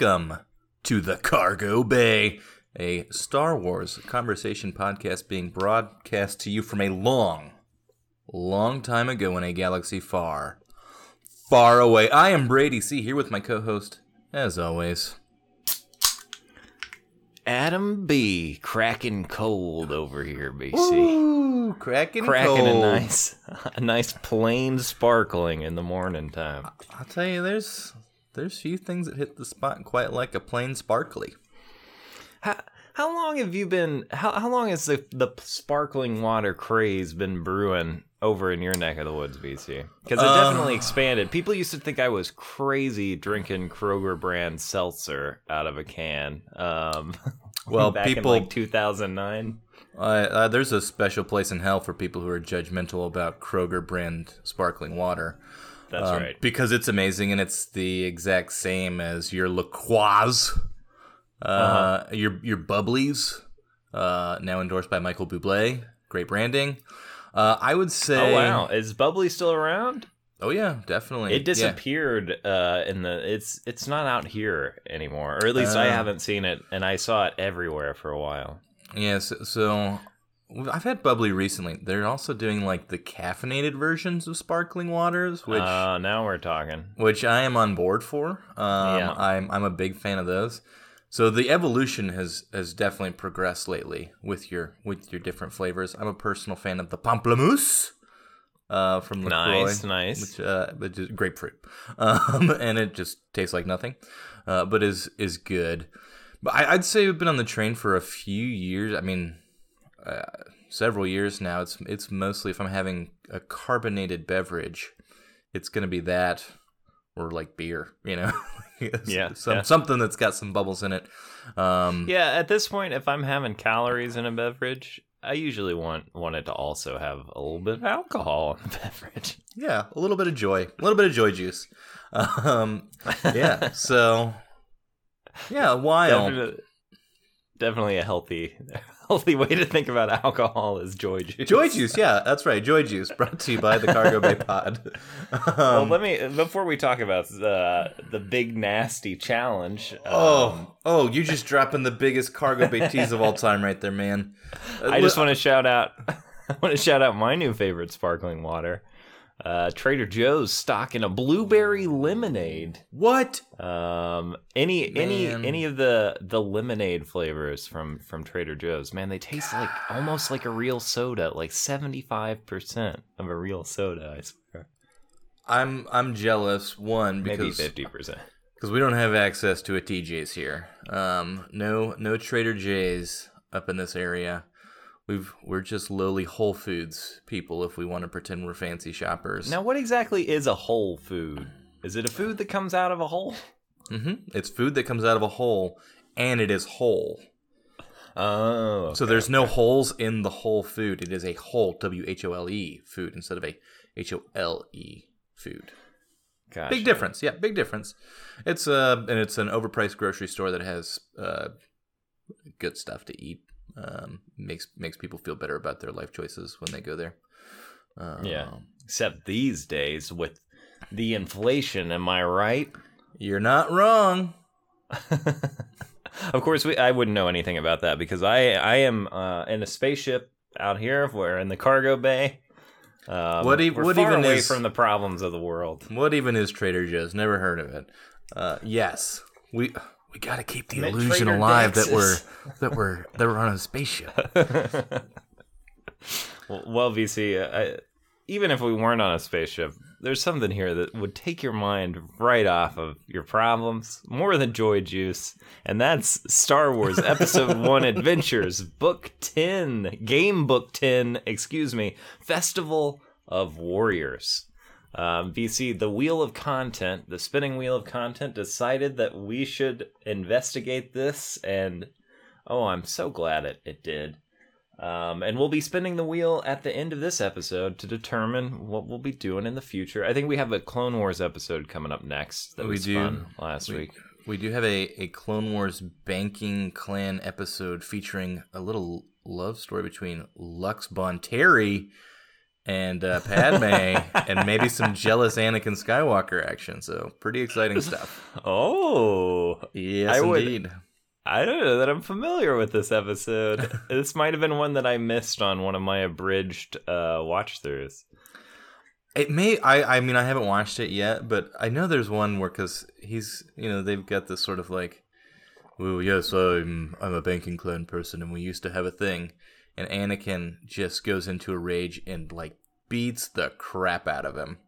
Welcome to the Cargo Bay, a Star Wars conversation podcast being broadcast to you from a long, long time ago in a galaxy far, far away. I am Brady C here with my co-host, as always. Adam B. cracking cold over here, BC. Ooh, cracking, cracking cold. a nice, a nice plain sparkling in the morning time. I'll tell you, there's there's few things that hit the spot quite like a plain sparkly. How, how long have you been? How, how long has the the sparkling water craze been brewing over in your neck of the woods, BC? Because it Uh, definitely expanded. People used to think I was crazy drinking Kroger brand seltzer out of a can. Um, Well, back people- in like 2009. Uh, uh, there's a special place in hell for people who are judgmental about Kroger brand sparkling water. That's Um, right. Because it's amazing and it's the exact same as your La Croix, uh, Uh-huh. your your Bubblies, uh, now endorsed by Michael Bublé. Great branding. Uh, I would say. Oh wow, is Bubly still around? Oh yeah, definitely. It Yeah. disappeared uh, in the. It's it's not out here anymore, or at least I Oh. haven't seen it, and I saw it everywhere for a while. Yeah, so, so I've had bubly recently. They're also doing like the caffeinated versions of sparkling waters, which uh, now we're talking. which I am on board for. Um, Yeah. I'm I'm a big fan of those. So the evolution has has definitely progressed lately with your with your different flavors. I'm a personal fan of the pamplemousse uh, from Lacroix, Nice, nice. which uh, which is grapefruit, um, and it just tastes like nothing, uh, but is is good. But I, I'd say we've been on the train for a few years. I mean, uh, several years now. It's it's mostly if I'm having a carbonated beverage, it's gonna be that or like beer, you know. Yeah, some, yeah. something that's got some bubbles in it. Um, Yeah, at this point, if I'm having calories in a beverage, I usually want want it to also have a little bit of alcohol in the beverage. yeah, a little bit of joy, a little bit of joy juice. Um, yeah, so yeah, wild. Definitely, definitely a healthy healthy way to think about alcohol is joy juice. Joy juice, yeah, that's right. Joy juice, brought to you by the Cargo Bay Pod. well, Um, let me before we talk about the the big nasty challenge. um, oh, oh, you just dropping the biggest Cargo Bay tease of all time, right there, man. I just want to shout out. I want to shout out my new favorite sparkling water. Uh, Trader Joe's stocking a blueberry lemonade. what? Um, any any Man. any of the the lemonade flavors from from Trader Joe's, man, they taste like almost like a real soda, like seventy five percent of a real soda. I swear, I'm I'm jealous. One maybe because fifty percent. because we don't have access to a TJ's here. Um, no no Trader J's up in this area. We've we're just lowly Whole Foods people if we want to pretend we're fancy shoppers. Now, what exactly is a whole food? Is it a food that comes out of a hole? Mm-hmm. It's food that comes out of a hole, and it is whole. Oh, So there's no holes in the whole food. It is a whole W H O L E food instead of a H O L E food. Gotcha. Big difference. Yeah, big difference. It's uh and it's an overpriced grocery store that has uh good stuff to eat. Um makes makes people feel better about their life choices when they go there. Um, Yeah. Except these days with the inflation, am I right? You're not wrong. of course, we, I wouldn't know anything about that because I I am uh, in a spaceship out here. We're in the cargo bay. Um, What e- we're what far even away is- from the problems of the world? What even is Trader Joe's? Never heard of it. Uh yes. We we got to keep the Met illusion Trader alive that we're that we're that we're on a spaceship. Well, well BC, uh, I, even if we weren't on a spaceship, there's something here that would take your mind right off of your problems more than joy juice, and that's Star Wars Episode 1 Adventures, Book 10, Game Book 10, excuse me, Festival of Warriors. Um, BC, the wheel of content, the spinning wheel of content, decided that we should investigate this, and oh, I'm so glad it, it did. Um, and we'll be spinning the wheel at the end of this episode to determine what we'll be doing in the future. I think we have a Clone Wars episode coming up next that We was do. fun last We, week. we do have a, a Clone Wars banking clan episode featuring a little love story between Lux Bonteri and uh, Padme, and maybe some jealous Anakin Skywalker action. So pretty exciting stuff. Oh, Yes, I would- indeed. I don't know that I'm familiar with this episode. this might have been one that I missed on one of my abridged uh, watch throughs. It may. I. I mean, I haven't watched it yet, but I know there's one where because he's, you know, they've got this sort of like, well, yes, I'm I'm a banking clan person, and we used to have a thing, and Anakin just goes into a rage and like beats the crap out of him.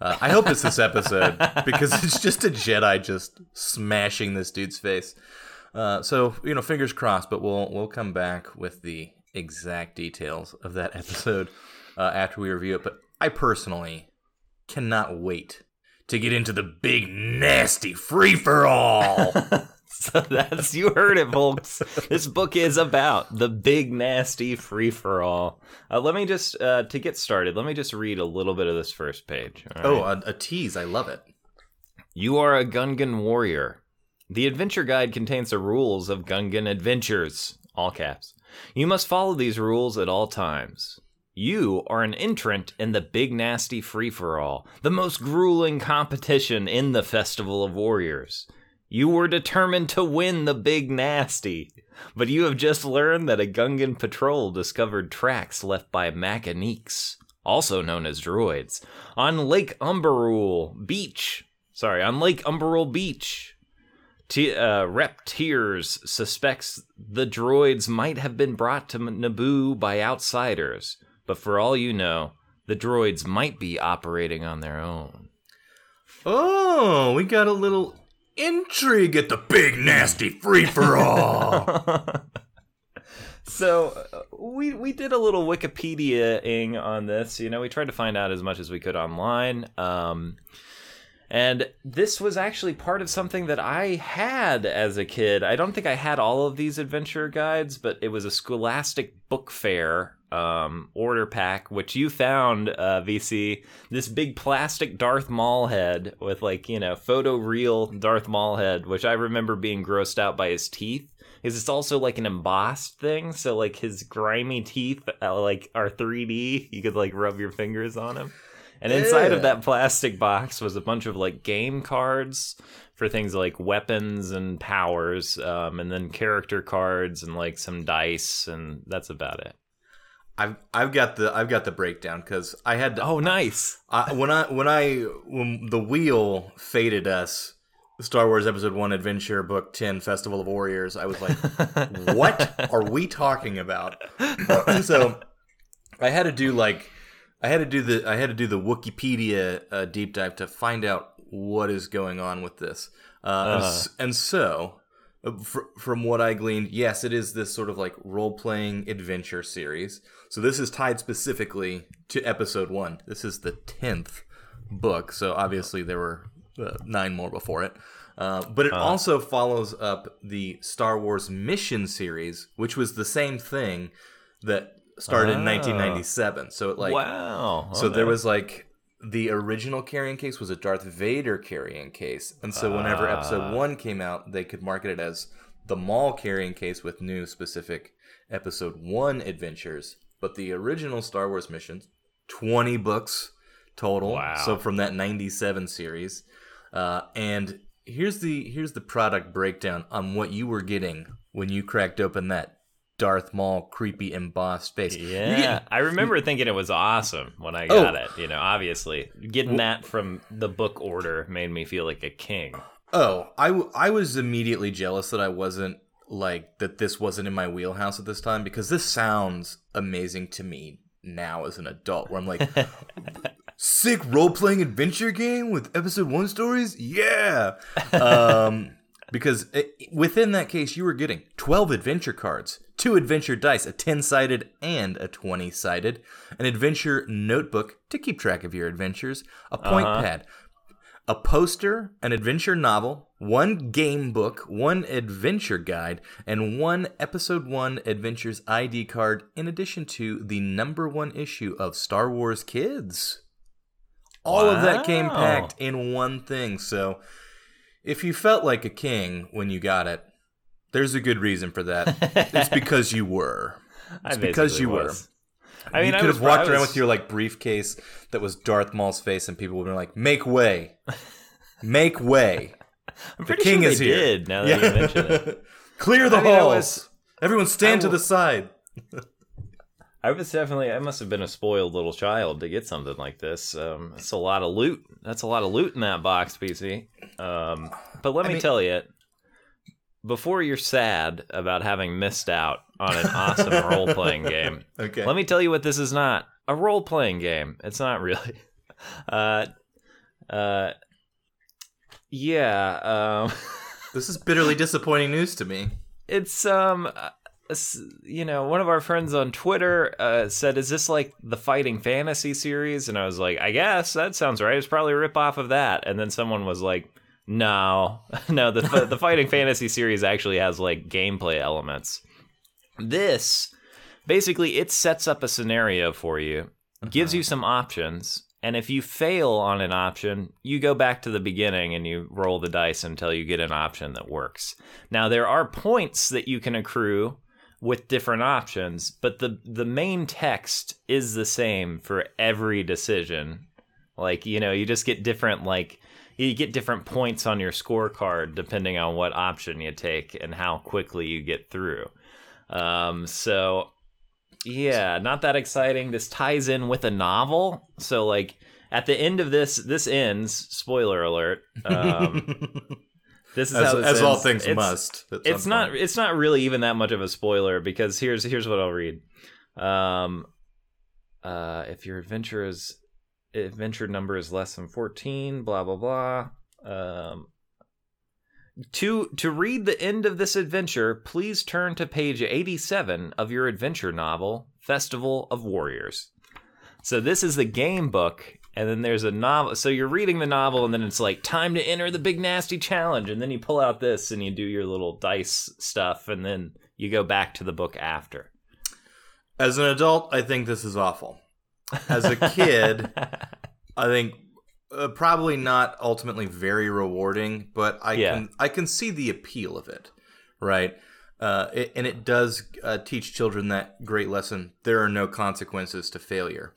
Uh, I hope it's this episode because it's just a Jedi just smashing this dude's face. Uh, so you know, fingers crossed. But we'll we'll come back with the exact details of that episode uh, after we review it. But I personally cannot wait to get into the big nasty free for all. So that's you heard it, folks. this book is about the big nasty free for all. Uh, let me just uh, to get started. Let me just read a little bit of this first page. all oh, a, a tease! I love it. You are a Gungan warrior. The adventure guide contains the rules of Gungan adventures, all caps. You must follow these rules at all times. You are an entrant in the Big Nasty Free for All, the most grueling competition in the Festival of Warriors. You were determined to win the Big Nasty, but you have just learned that a Gungan patrol discovered tracks left by Mechaniques, also known as droids, on Lake Umberbool Beach. Sorry, on Lake Umberbool Beach. T- uh, Rep Teers suspects the droids might have been brought to Naboo by outsiders, but for all you know, the droids might be operating on their own. Oh, we got a little intrigue at the big nasty free for all. So uh, we we did a little Wikipedia-ing on this. You know, we tried to find out as much as we could online. Um, and this was actually part of something that I had as a kid. I don't think I had all of these adventure guides, but it was a Scholastic Book Fair um, order pack, which you found, uh, BC. This big plastic Darth Maul head with, like, you know, photo real Darth Maul head, which I remember being grossed out by his teeth. Because it's also like an embossed thing, so like his grimy teeth, uh, like are 3D. You could like rub your fingers on him. And inside of that plastic box was a bunch of like game cards for things like weapons and powers, um, and then character cards and like some dice, and that's about it. I've I've got the I've got the breakdown because I had to, Oh, nice! I, when I when I when the wheel faded us Star Wars Episode One Adventure Book Ten Festival of Warriors, I was like, what are we talking about? so I had to do like I had to do the I had to do the Wikipedia uh, deep dive to find out what is going on with this, uh, and, and so. uh, From what I gleaned, yes, it is this sort of like role playing adventure series. So this is tied specifically to episode one. This is the tenth book, so obviously there were uh, nine more before it. Uh, but it also follows up the Star Wars Mission series, which was the same thing that started in Ah. 1997. So it like wow. so Okay. there was like the original carrying case was a Darth Vader carrying case, and so whenever Ah. Episode One came out, they could market it as the Maul carrying case with new specific Episode One adventures. But the original Star Wars missions, twenty books total. Wow. So from that '97 series, uh, and here's the here's the product breakdown on what you were getting when you cracked open that Darth Maul creepy embossed face. Yeah, getting- I remember thinking it was awesome when I Oh. got it. You know, obviously, getting that from the book order made me feel like a king. Oh, I, w- I was immediately jealous that I wasn't like that this wasn't in my wheelhouse at this time because this sounds amazing to me now as an adult where I'm like sick role playing adventure game with episode 1 stories? Yeah. Um because it, within that case you were getting 12 adventure cards, two adventure dice, a 10-sided and a 20-sided, an adventure notebook to keep track of your adventures, a point Uh-huh. pad, a poster, an adventure novel, one game book, one adventure guide, and one episode 1 adventures ID card in addition to the number 1 issue of Star Wars Kids. All of that came packed in one thing. So if you felt like a king when you got it, there's a good reason for that. it's because you were. It's because you were. Was. I mean, you I could was- have walked I around with your like briefcase that was Darth Maul's face, and people would have been like, "Make way, make way." I'm The pretty king sure is here. did. Now that you mention it, Clear the I mean, halls. was- Everyone stand to the side. I was definitely. I must have been a spoiled little child to get something like this. Um, that's a lot of loot. That's a lot of loot in that box, BC. Um, but let I me mean- tell you, before you're sad about having missed out on an awesome role playing game, Okay. let me tell you what this is not a role playing game. It's not really. Uh, uh, yeah. Um, This is bitterly disappointing news to me. it's um uh, you know one of our friends on twitter uh, said is this like the fighting fantasy series and i was like i guess that sounds right it's probably a rip off of that and then someone was like no. No the, the fighting fantasy series actually has like gameplay elements. This basically it sets up a scenario for you gives you uh-huh. some options and if you fail on an option you go back to the beginning and you roll the dice until you get an option that works. Now there are points that you can accrue with different options but the the main text is the same for every decision. Like you know you just get different like you get different points on your scorecard depending on what option you take and how quickly you get through um so yeah, not that exciting. This ties in with a novel. So like at the end of this this ends, spoiler alert. Um this is as, how this as all things It's- must. It's not point. it's not really even that much of a spoiler because here's here's what I'll read. Um uh if your adventure is adventure number is less than 14, blah blah blah. Um to to read the end of this adventure, please turn to page 87 of your adventure novel, Festival of Warriors. So this is the game book and then there's a novel. So you're reading the novel and then it's like time to enter the big nasty challenge and then you pull out this and you do your little dice stuff and then you go back to the book after. As an adult, I think this is awful. As a kid, I think uh, probably not ultimately very rewarding, but I Yeah. can I can see the appeal of it, right? Uh, it, and it does uh, teach children that great lesson: there are no consequences to failure,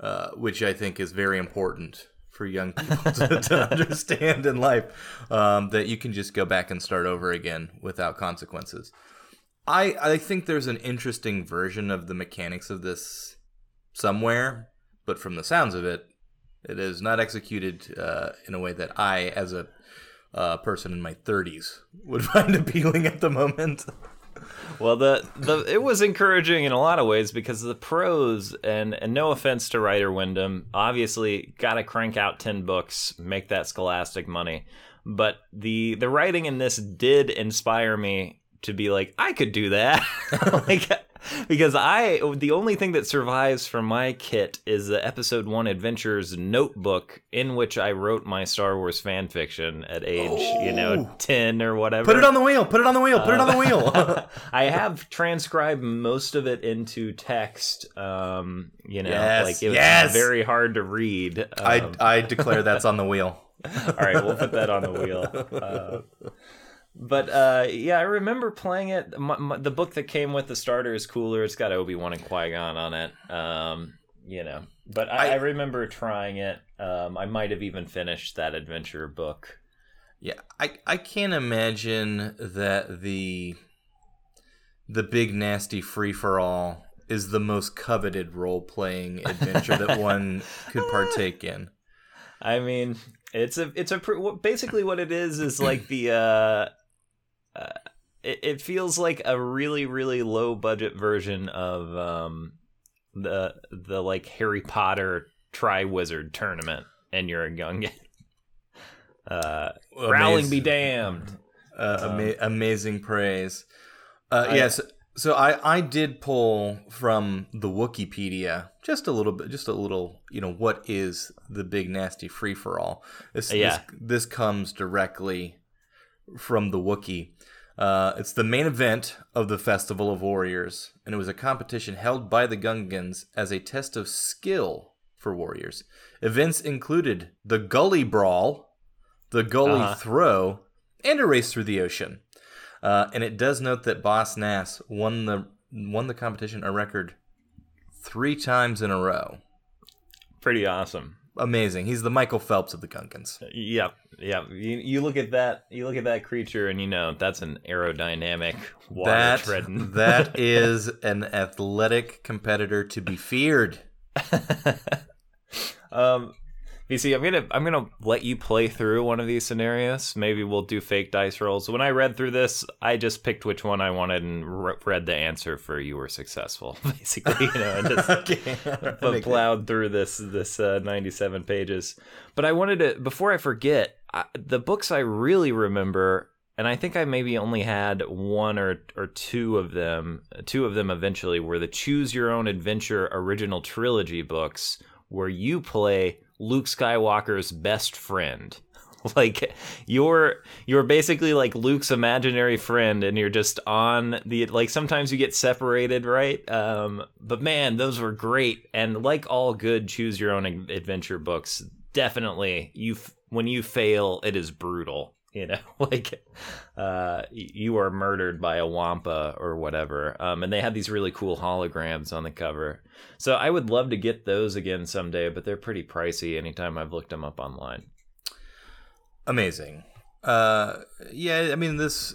uh, which I think is very important for young people to, to understand in life. Um, that you can just go back and start over again without consequences. I I think there's an interesting version of the mechanics of this somewhere, but from the sounds of it, it is not executed uh, in a way that I, as a uh, person in my 30s, would find appealing at the moment. Well, the the it was encouraging in a lot of ways because the prose and and no offense to Ryder Windham, obviously got to crank out ten books, make that scholastic money. But the the writing in this did inspire me to be like, I could do that, like because I the only thing that survives from my kit is the episode one adventures notebook in which I wrote my Star Wars fan fiction at age you know Oh. ten or whatever. Put it on the wheel. Put it on the wheel. Put it on the wheel. I have transcribed most of it into text. Um, you know, Yes, like it was yes. very hard to read. I, Um, I declare that's on the wheel. all right, we'll put that on the wheel. Uh, but uh, yeah, I remember playing it. My, my, the book that came with the starter is cooler. It's got Obi Wan and Qui Gon on it. Um, you know, but I, I- I remember trying it. Um, I might have even finished that adventure book. Yeah, I I can't imagine that the the big nasty free for all is the most coveted role playing adventure that one could partake in. I mean, it's a it's a pr- basically what it is is like the uh, uh it, it feels like a really really low budget version of um the the like Harry Potter Triwizard tournament, and you're a Gungan. Uh, growling be damned. Uh, Um, ama- amazing praise. Uh, I- yes. So I, I did pull from the Wikipedia just a little bit, just a little, you know, what is the big nasty free for all? This, Yeah. this this comes directly from the Wookiee. Uh, it's the main event of the Festival of Warriors, and it was a competition held by the Gungans as a test of skill for warriors. Events included the Gully Brawl, the Gully Uh-huh. Throw, and a race through the ocean. Uh, and it does note that Boss Nass won the won the competition a record three times in a row. Pretty awesome. Amazing. He's the Michael Phelps of the Gunkins. Yep, yep. You, you look at that. You look at that creature, and you know that's an aerodynamic water That treading. that is an athletic competitor to be feared. um, you see, I'm gonna I'm gonna let you play through one of these scenarios. Maybe we'll do fake dice rolls. When I read through this, I just picked which one I wanted and re- read the answer for you were successful. Basically, you know, and just okay. plowed through this this uh, 97 pages. But I wanted to before I forget I, the books I really remember, and I think I maybe only had one or or two of them. Two of them eventually were the Choose Your Own Adventure original trilogy books, where you play Luke Skywalker's best friend. Like you're you're basically like Luke's imaginary friend, and you're just on the like. Sometimes you get separated, right? Um, but man, those were great. And like all good choose your own adventure books, definitely you when you fail, it is brutal. You know, like uh, you are murdered by a wampa or whatever. Um, and they had these really cool holograms on the cover. So I would love to get those again someday, but they're pretty pricey. Anytime I've looked them up online. Amazing. Uh, yeah, I mean this.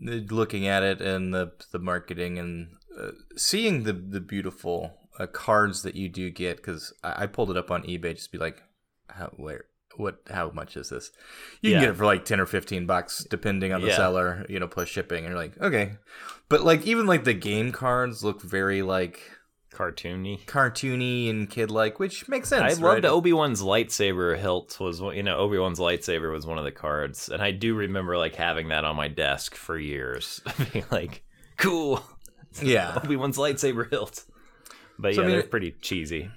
Looking at it and the the marketing and uh, seeing the the beautiful uh, cards that you do get because I, I, pulled it up on eBay just be like, how where what how much is this? You yeah. can get it for like ten or fifteen bucks depending on the yeah. seller, you know, plus shipping. And you're like, okay, but like even like the game cards look very like cartoony, cartoony and kid like, which makes sense. I right? loved Obi Wan's lightsaber hilt was you know Obi Wan's lightsaber was one of the cards, and I do remember like having that on my desk for years, being like, cool, yeah, Obi Wan's lightsaber hilt. But so, yeah, I mean, they're pretty cheesy.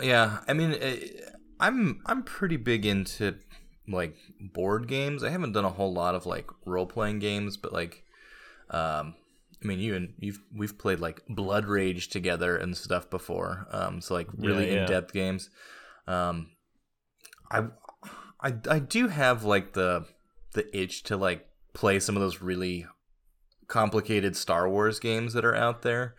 Yeah, I mean, I'm I'm pretty big into like board games. I haven't done a whole lot of like role playing games, but like, um, I mean, you and you've we've played like Blood Rage together and stuff before. Um, so like really yeah, yeah. in depth games. Um, I, I I do have like the the itch to like play some of those really complicated Star Wars games that are out there.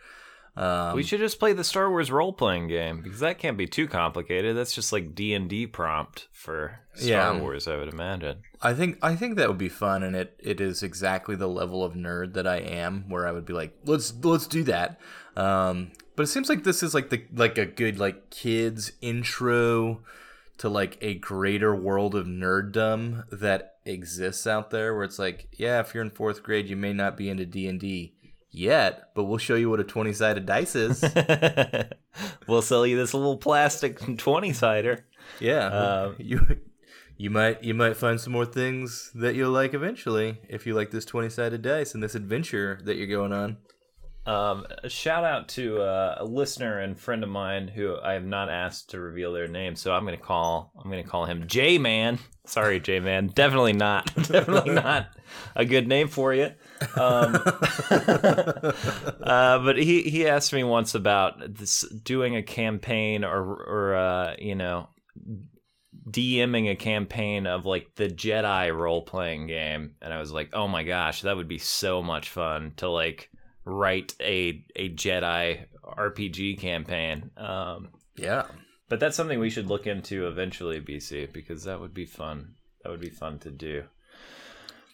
Um, we should just play the Star Wars role playing game because that can't be too complicated. That's just like D and D prompt for Star yeah, Wars, I would imagine. I think I think that would be fun, and it, it is exactly the level of nerd that I am, where I would be like, let's let's do that. Um, but it seems like this is like the like a good like kids intro to like a greater world of nerddom that exists out there, where it's like, yeah, if you're in fourth grade, you may not be into D and D yet, but we'll show you what a 20 sided dice is. we'll sell you this little plastic 20 sider. Yeah. Uh, you you might you might find some more things that you'll like eventually if you like this 20 sided dice and this adventure that you're going on. Um, a shout out to uh, a listener and friend of mine who I have not asked to reveal their name, so I'm gonna call I'm gonna call him J Man. Sorry, J Man. Definitely not. Definitely not a good name for you. Um, uh, but he he asked me once about this doing a campaign or or uh, you know DMing a campaign of like the Jedi role playing game, and I was like, oh my gosh, that would be so much fun to like write a a Jedi RPG campaign. Um, yeah, but that's something we should look into eventually, BC, because that would be fun. That would be fun to do.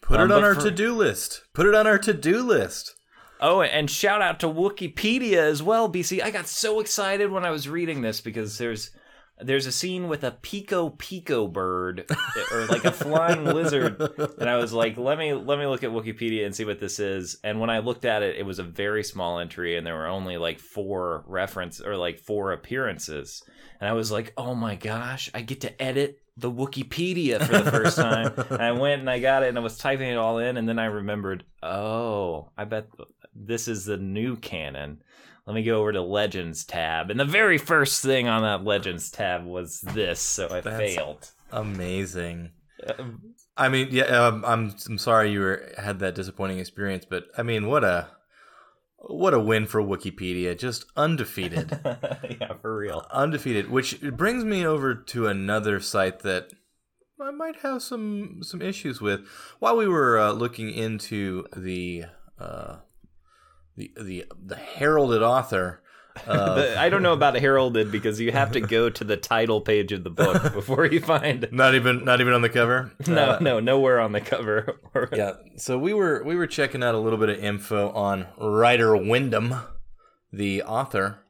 Put um, it on our for... to do list. Put it on our to do list. Oh, and shout out to Wikipedia as well, BC. I got so excited when I was reading this because there's there's a scene with a peko-peko bird eh, or like a flying lizard and i was like let me let me look at wikipedia and see what this is. And when i looked at it it was a very small entry and there were only like four reference or like four appearances. And i was like oh my gosh i get to edit the wikipedia for the first time. And i went and i got it and i was typing it all in and then i remembered oh i bet this is the new canon let me go over to Legends tab. And the very first thing on that Legends tab was this, so I That's failed. Amazing. Um, I mean, yeah, um, I'm I'm sorry you were had that disappointing experience, but I mean, what a what a win for Wikipedia, just undefeated. yeah, for real. Undefeated, which brings me over to another site that I might have some some issues with. While we were uh, looking into the uh, the the the heralded author I don't know about heralded because you have to go to the title page of the book before you find. Not even not even on the cover. No, no, nowhere on the cover. Yeah. So we were we were checking out a little bit of info on Ryder Windham, the author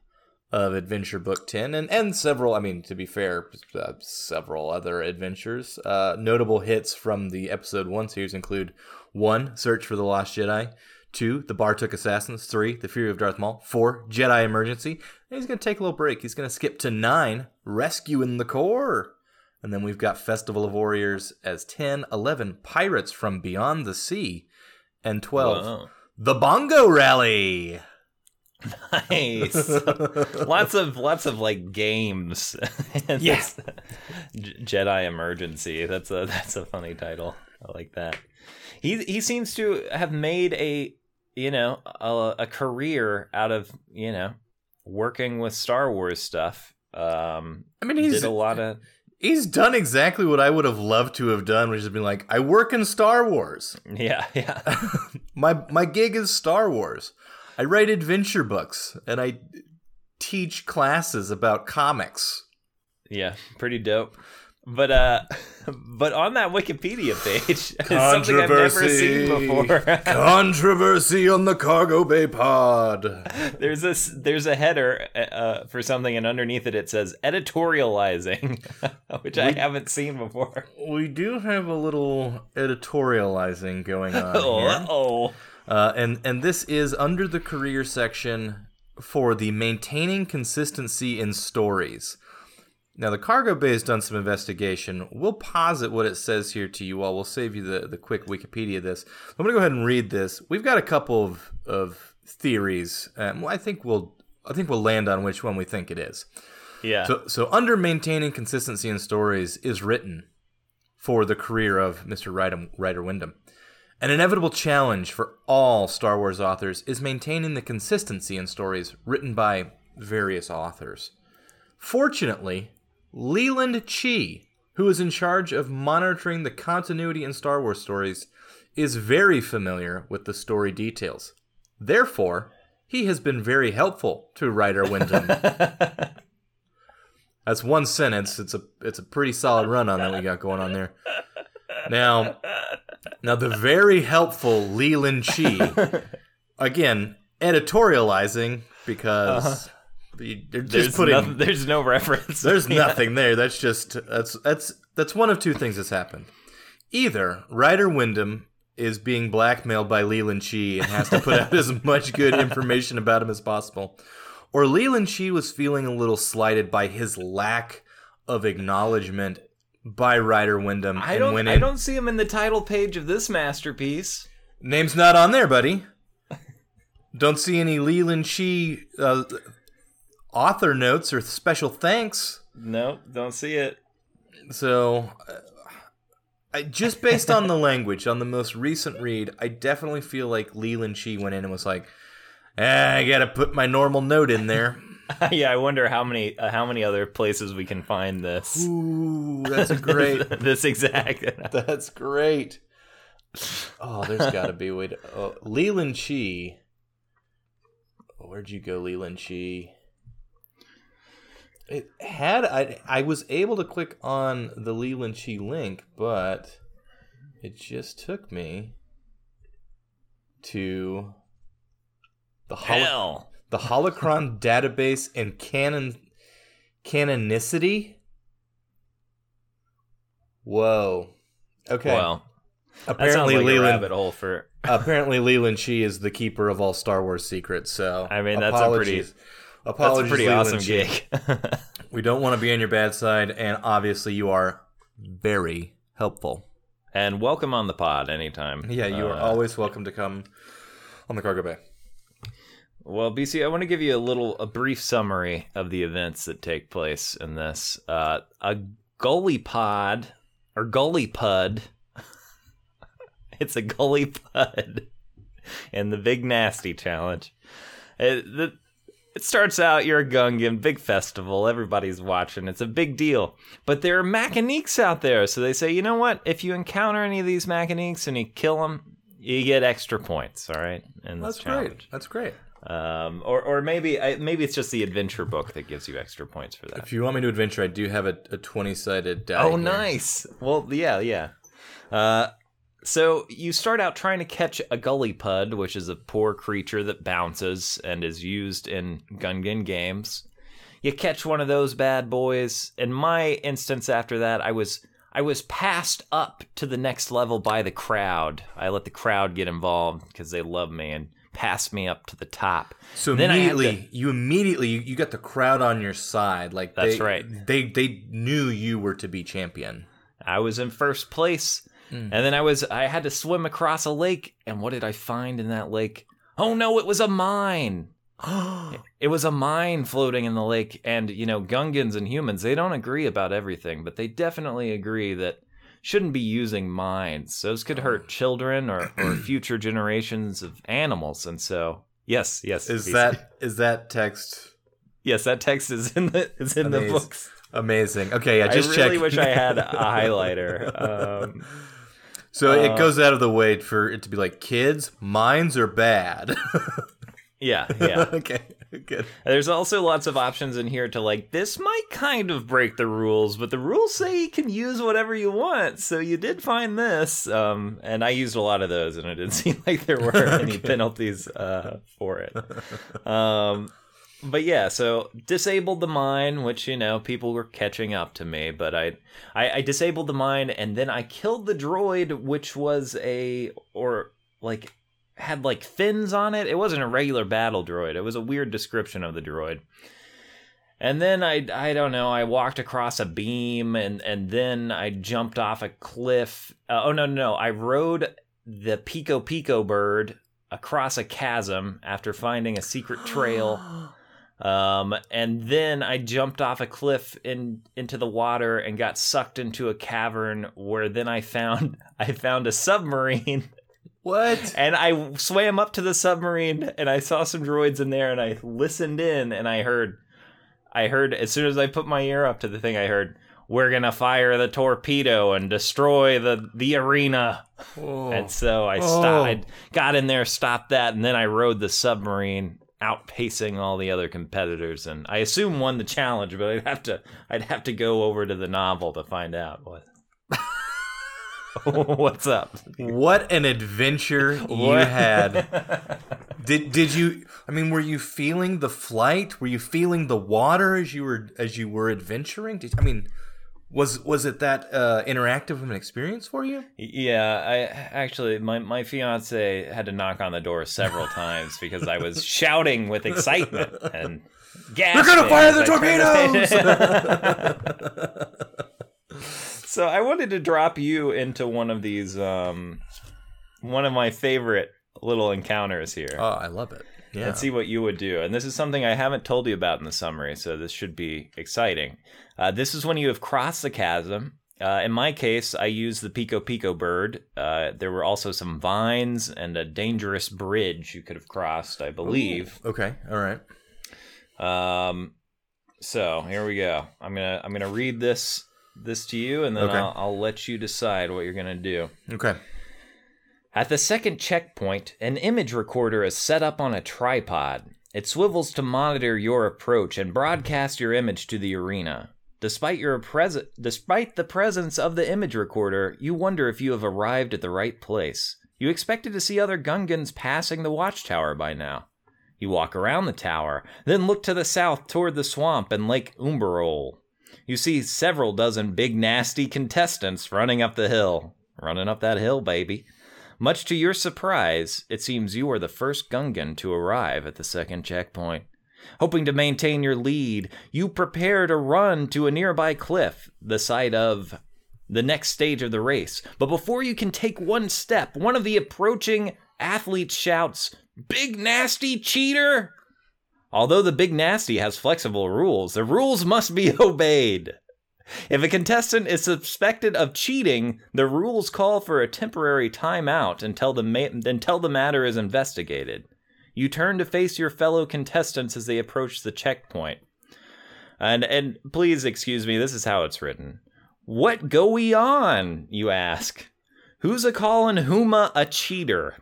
of Adventure Book 10 and and several I mean to be fair uh, several other adventures. Uh, notable hits from the episode 1 series include 1 Search for the Lost Jedi, 2 The Bartokk Assassins, 3 The Fury of Darth Maul, 4 Jedi Emergency. And he's going to take a little break. He's going to skip to 9 Rescuing the Core. And then we've got Festival of Warriors as 10, 11, Pirates from Beyond the Sea, and 12, Whoa. The Bongo Rally. Nice. lots of lots of like games. And Yeah. this- J- Jedi Emergency. That's a that's a funny title. I like that. He he seems to have made a you know a, a career out of you know working with Star Wars stuff. Um, I mean, he's did a lot of he's done exactly what I would have loved to have done, which has been like, I work in Star Wars. yeah yeah. my my gig is Star Wars. I write adventure books and I teach classes about comics. Yeah, pretty dope. But uh but on that Wikipedia page, something I've never seen before. Controversy on the Cargo Bay Pod. there's this there's a header uh, for something and underneath it it says editorializing, which I haven't seen before. We do have a little editorializing going on here. oh. Uh, and and this is under the career section for the maintaining consistency in stories. Now the cargo bay has done some investigation. We'll posit what it says here to you all. We'll save you the, the quick Wikipedia of this. I'm gonna go ahead and read this. We've got a couple of, of theories. Um, I think we'll I think we'll land on which one we think it is. Yeah. So, so under maintaining consistency in stories is written for the career of Mr. Ryder, Ryder Windham. An inevitable challenge for all Star Wars authors is maintaining the consistency in stories written by various authors. Fortunately, Leland Chee, who is in charge of monitoring the continuity in Star Wars stories, is very familiar with the story details. Therefore, he has been very helpful to Ryder Windham. That's one sentence. It's a it's a pretty solid run on that we got going on there. Now, now the very helpful Leland Chee, again editorializing because just there's, putting nothing, there's no reference. there's Yeah. nothing there. That's just that's that's that's one of two things that's happened. Either Ryder Windham is being blackmailed by Leland Chee and has to put out as much good information about him as possible, or Leland Chee was feeling a little slighted by his lack of acknowledgement by Ryder Windham. I don't I don't see him in the title page of this masterpiece. Name's not on there, buddy. Don't see any Leland Chee uh, author notes or special thanks. Nope, don't see it. So, uh, I, just based on the language, on the most recent read, I definitely feel like Leland Chee went in and was like, eh, "I gotta put my normal note in there." yeah, I wonder how many uh, how many other places we can find this. Ooh, that's great. this exact. that's great. Oh, there's got to be a way to. Oh, Leland Chee. Where'd you go, Leland Chee? It had I I was able to click on the Leland Chee link, but it just took me to the holo- Hell. the holocron database and canon canonicity. Whoa. Okay. Well, apparently like Leland rabbit hole for. apparently Leland Chee is the keeper of all Star Wars secrets. So I mean, that's a pretty- apologies. That's a pretty awesome gig. We don't want to be on your bad side, and obviously you are very helpful. and welcome on the pod anytime. Yeah, you are Uh, always welcome to come on the cargo bay. Well, BC, I want to give you a little, a brief summary of the events that take place in this. Uh, a gully pod, or gully pud. it's a gully pud and the Big Nasty Challenge. It, the, it starts out, you're a Gungan, big festival, everybody's watching, it's a big deal. But there are mechaniques out there, so they say, you know what? If you encounter any of these mechaniques and you kill them, you get extra points, all right? This That's challenge. great. That's great. Um, or or maybe I, maybe it's just the adventure book that gives you extra points for that. If you want me to adventure, I do have a, a 20 sided die. Oh, here. nice. Well, yeah, yeah. Uh, so you start out trying to catch a gully pud, which is a poor creature that bounces and is used in Gungan games. You catch one of those bad boys. In my instance, after that, I was I was passed up to the next level by the crowd. I let the crowd get involved because they love me and passed me up to the top. So Then immediately, you immediately you, you got the crowd on your side. Like That's they, right. They they knew you were to be champion. I was in first place. And then I was I had to swim across a lake and what did I find in that lake? Oh no, it was a mine. It was a mine floating in the lake and you know, Gungans and humans, they don't agree about everything, but they definitely agree that shouldn't be using mines. Those could hurt children or, or future generations of animals and so yes, yes. Is BC. that is that text Yes, that text is in the is in the books. amazing? Okay, yeah, just I check. really wish I had a highlighter. Um so uh, it goes out of the way for it to be like kids, mines are bad. yeah, yeah. okay, good. There's also lots of options in here to like this might kind of break the rules, but the rules say you can use whatever you want. So you did find this, um, and I used a lot of those, and it didn't seem like there were any penalties uh, for it. Um, but yeah, so disabled the mine, which you know people were catching up to me, but I, I, I disabled the mine, and then I killed the droid, which was a or like had like fins on it. It wasn't a regular battle droid. It was a weird description of the droid. And then I I don't know, I walked across a beam and and then I jumped off a cliff. Uh, oh no, no, no. I rode the Peko-Peko bird across a chasm after finding a secret trail. Um, and then I jumped off a cliff in into the water and got sucked into a cavern where then I found I found a submarine What? and I swam up to the submarine and I saw some droids in there and I listened in and I heard I heard as soon as I put my ear up to the thing I heard we're going to fire the torpedo and destroy the the arena. Oh. And so I Oh. stopped I got in there, stopped that and then I rode the submarine outpacing all the other competitors and I assume won the challenge but I'd have to I'd have to go over to the novel to find out what What's up? What an adventure you had. Did did you I mean were you feeling the flight? Were you feeling the water as you were as you were adventuring? Did, I mean was was it that uh, interactive of an experience for you? Yeah, I actually my my fiance had to knock on the door several times because I was shouting with excitement and gasping. They're gonna fire the torpedoes! so I wanted to drop you into one of these um one of my favorite little encounters here. oh, I love it. Yeah. and see what you would do. And this is something I haven't told you about in the summary, so this should be exciting. Uh, this is when you have crossed the chasm. Uh, in my case, I used the Peko-Peko bird. Uh, there were also some vines and a dangerous bridge you could have crossed, I believe. Okay. All right. Um, so here we go. I'm gonna I'm gonna read this this to you, and then Okay. I'll, I'll let you decide what you're gonna do. Okay. At the second checkpoint, an image recorder is set up on a tripod. It swivels to monitor your approach and broadcast your image to the arena. Despite your pres- despite the presence of the image recorder, you wonder if you have arrived at the right place. You expected to see other Gungans passing the watchtower by now. You walk around the tower, then look to the south toward the swamp and Lake Umberbool. You see several dozen big nasty contestants running up the hill. Running up that hill, baby. Much to your surprise, it seems you are the first Gungan to arrive at the second checkpoint. Hoping to maintain your lead, you prepare to run to a nearby cliff, the site of the next stage of the race. But before you can take one step, one of the approaching athletes shouts, Big nasty cheater! Although the Big Nasty has flexible rules, the rules must be obeyed. If a contestant is suspected of cheating, the rules call for a temporary timeout until the ma- until the matter is investigated. You turn to face your fellow contestants as they approach the checkpoint. And and please excuse me, this is how it's written. What go we on? You ask. Who's a callin' Huma a cheater?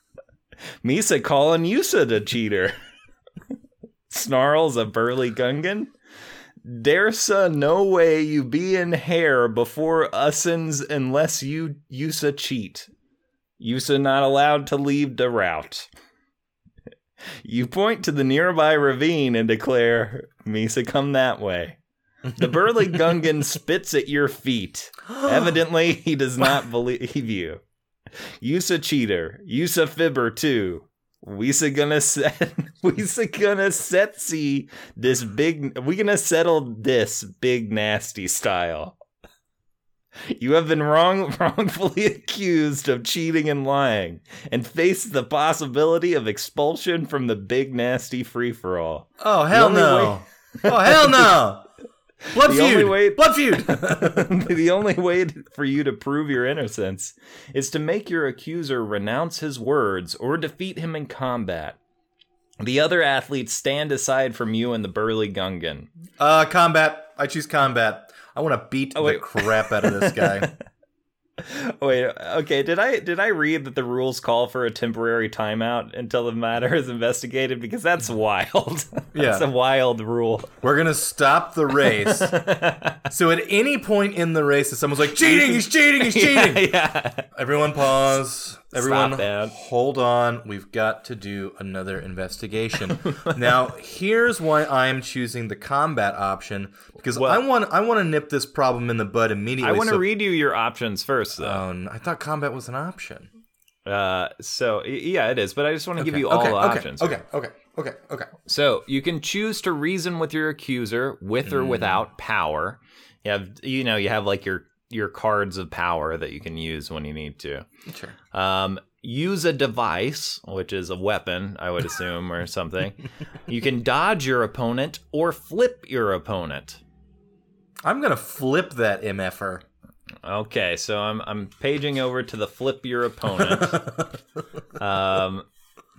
Misa calling Yusa a cheater. Snarls a burly Gungan. There's no way you be in hair before usins unless you Yusa cheat. Yusa not allowed to leave the route. You point to the nearby ravine and declare, Misa come that way. The burly Gungan spits at your feet. Evidently, he does not believe you. Yusa cheater. Yusa fibber too. We's gonna set. We's gonna set see this big. We gonna settle this big nasty style. You have been wrong, wrongfully accused of cheating and lying, and face the possibility of expulsion from the big nasty free for all. Oh hell no! oh hell no! Blood The feud. only way- Blood feud. the only way for you to prove your innocence is to make your accuser renounce his words or defeat him in combat. The other athletes stand aside from you and the burly Gungan. uh, combat. I choose combat. I want to beat oh, the crap out of this guy. Wait, okay, did I did I read that the rules call for a temporary timeout until the matter is investigated? Because that's wild. that's Yeah. a wild rule. We're gonna stop the race. so at any point in the race, if someone's like cheating, he's cheating, he's cheating. yeah. Everyone pause. Everyone hold on. We've got to do another investigation. now, here's why I'm choosing the combat option because I want I want to nip this problem in the bud immediately. I want to so- read you your options first, though. N- I thought combat was an option. Uh, so yeah, it is. But I just want to give you all okay, the okay, options. Okay, okay, okay, okay. So you can choose to reason with your accuser with Mm. or without power. You have, you know, you have like your your cards of power that you can use when you need to. Sure. Um, use a device, which is a weapon, I would assume, or something. You can dodge your opponent or flip your opponent. I'm gonna flip that mf'er. Okay, so I'm I'm paging over to the flip your opponent. um,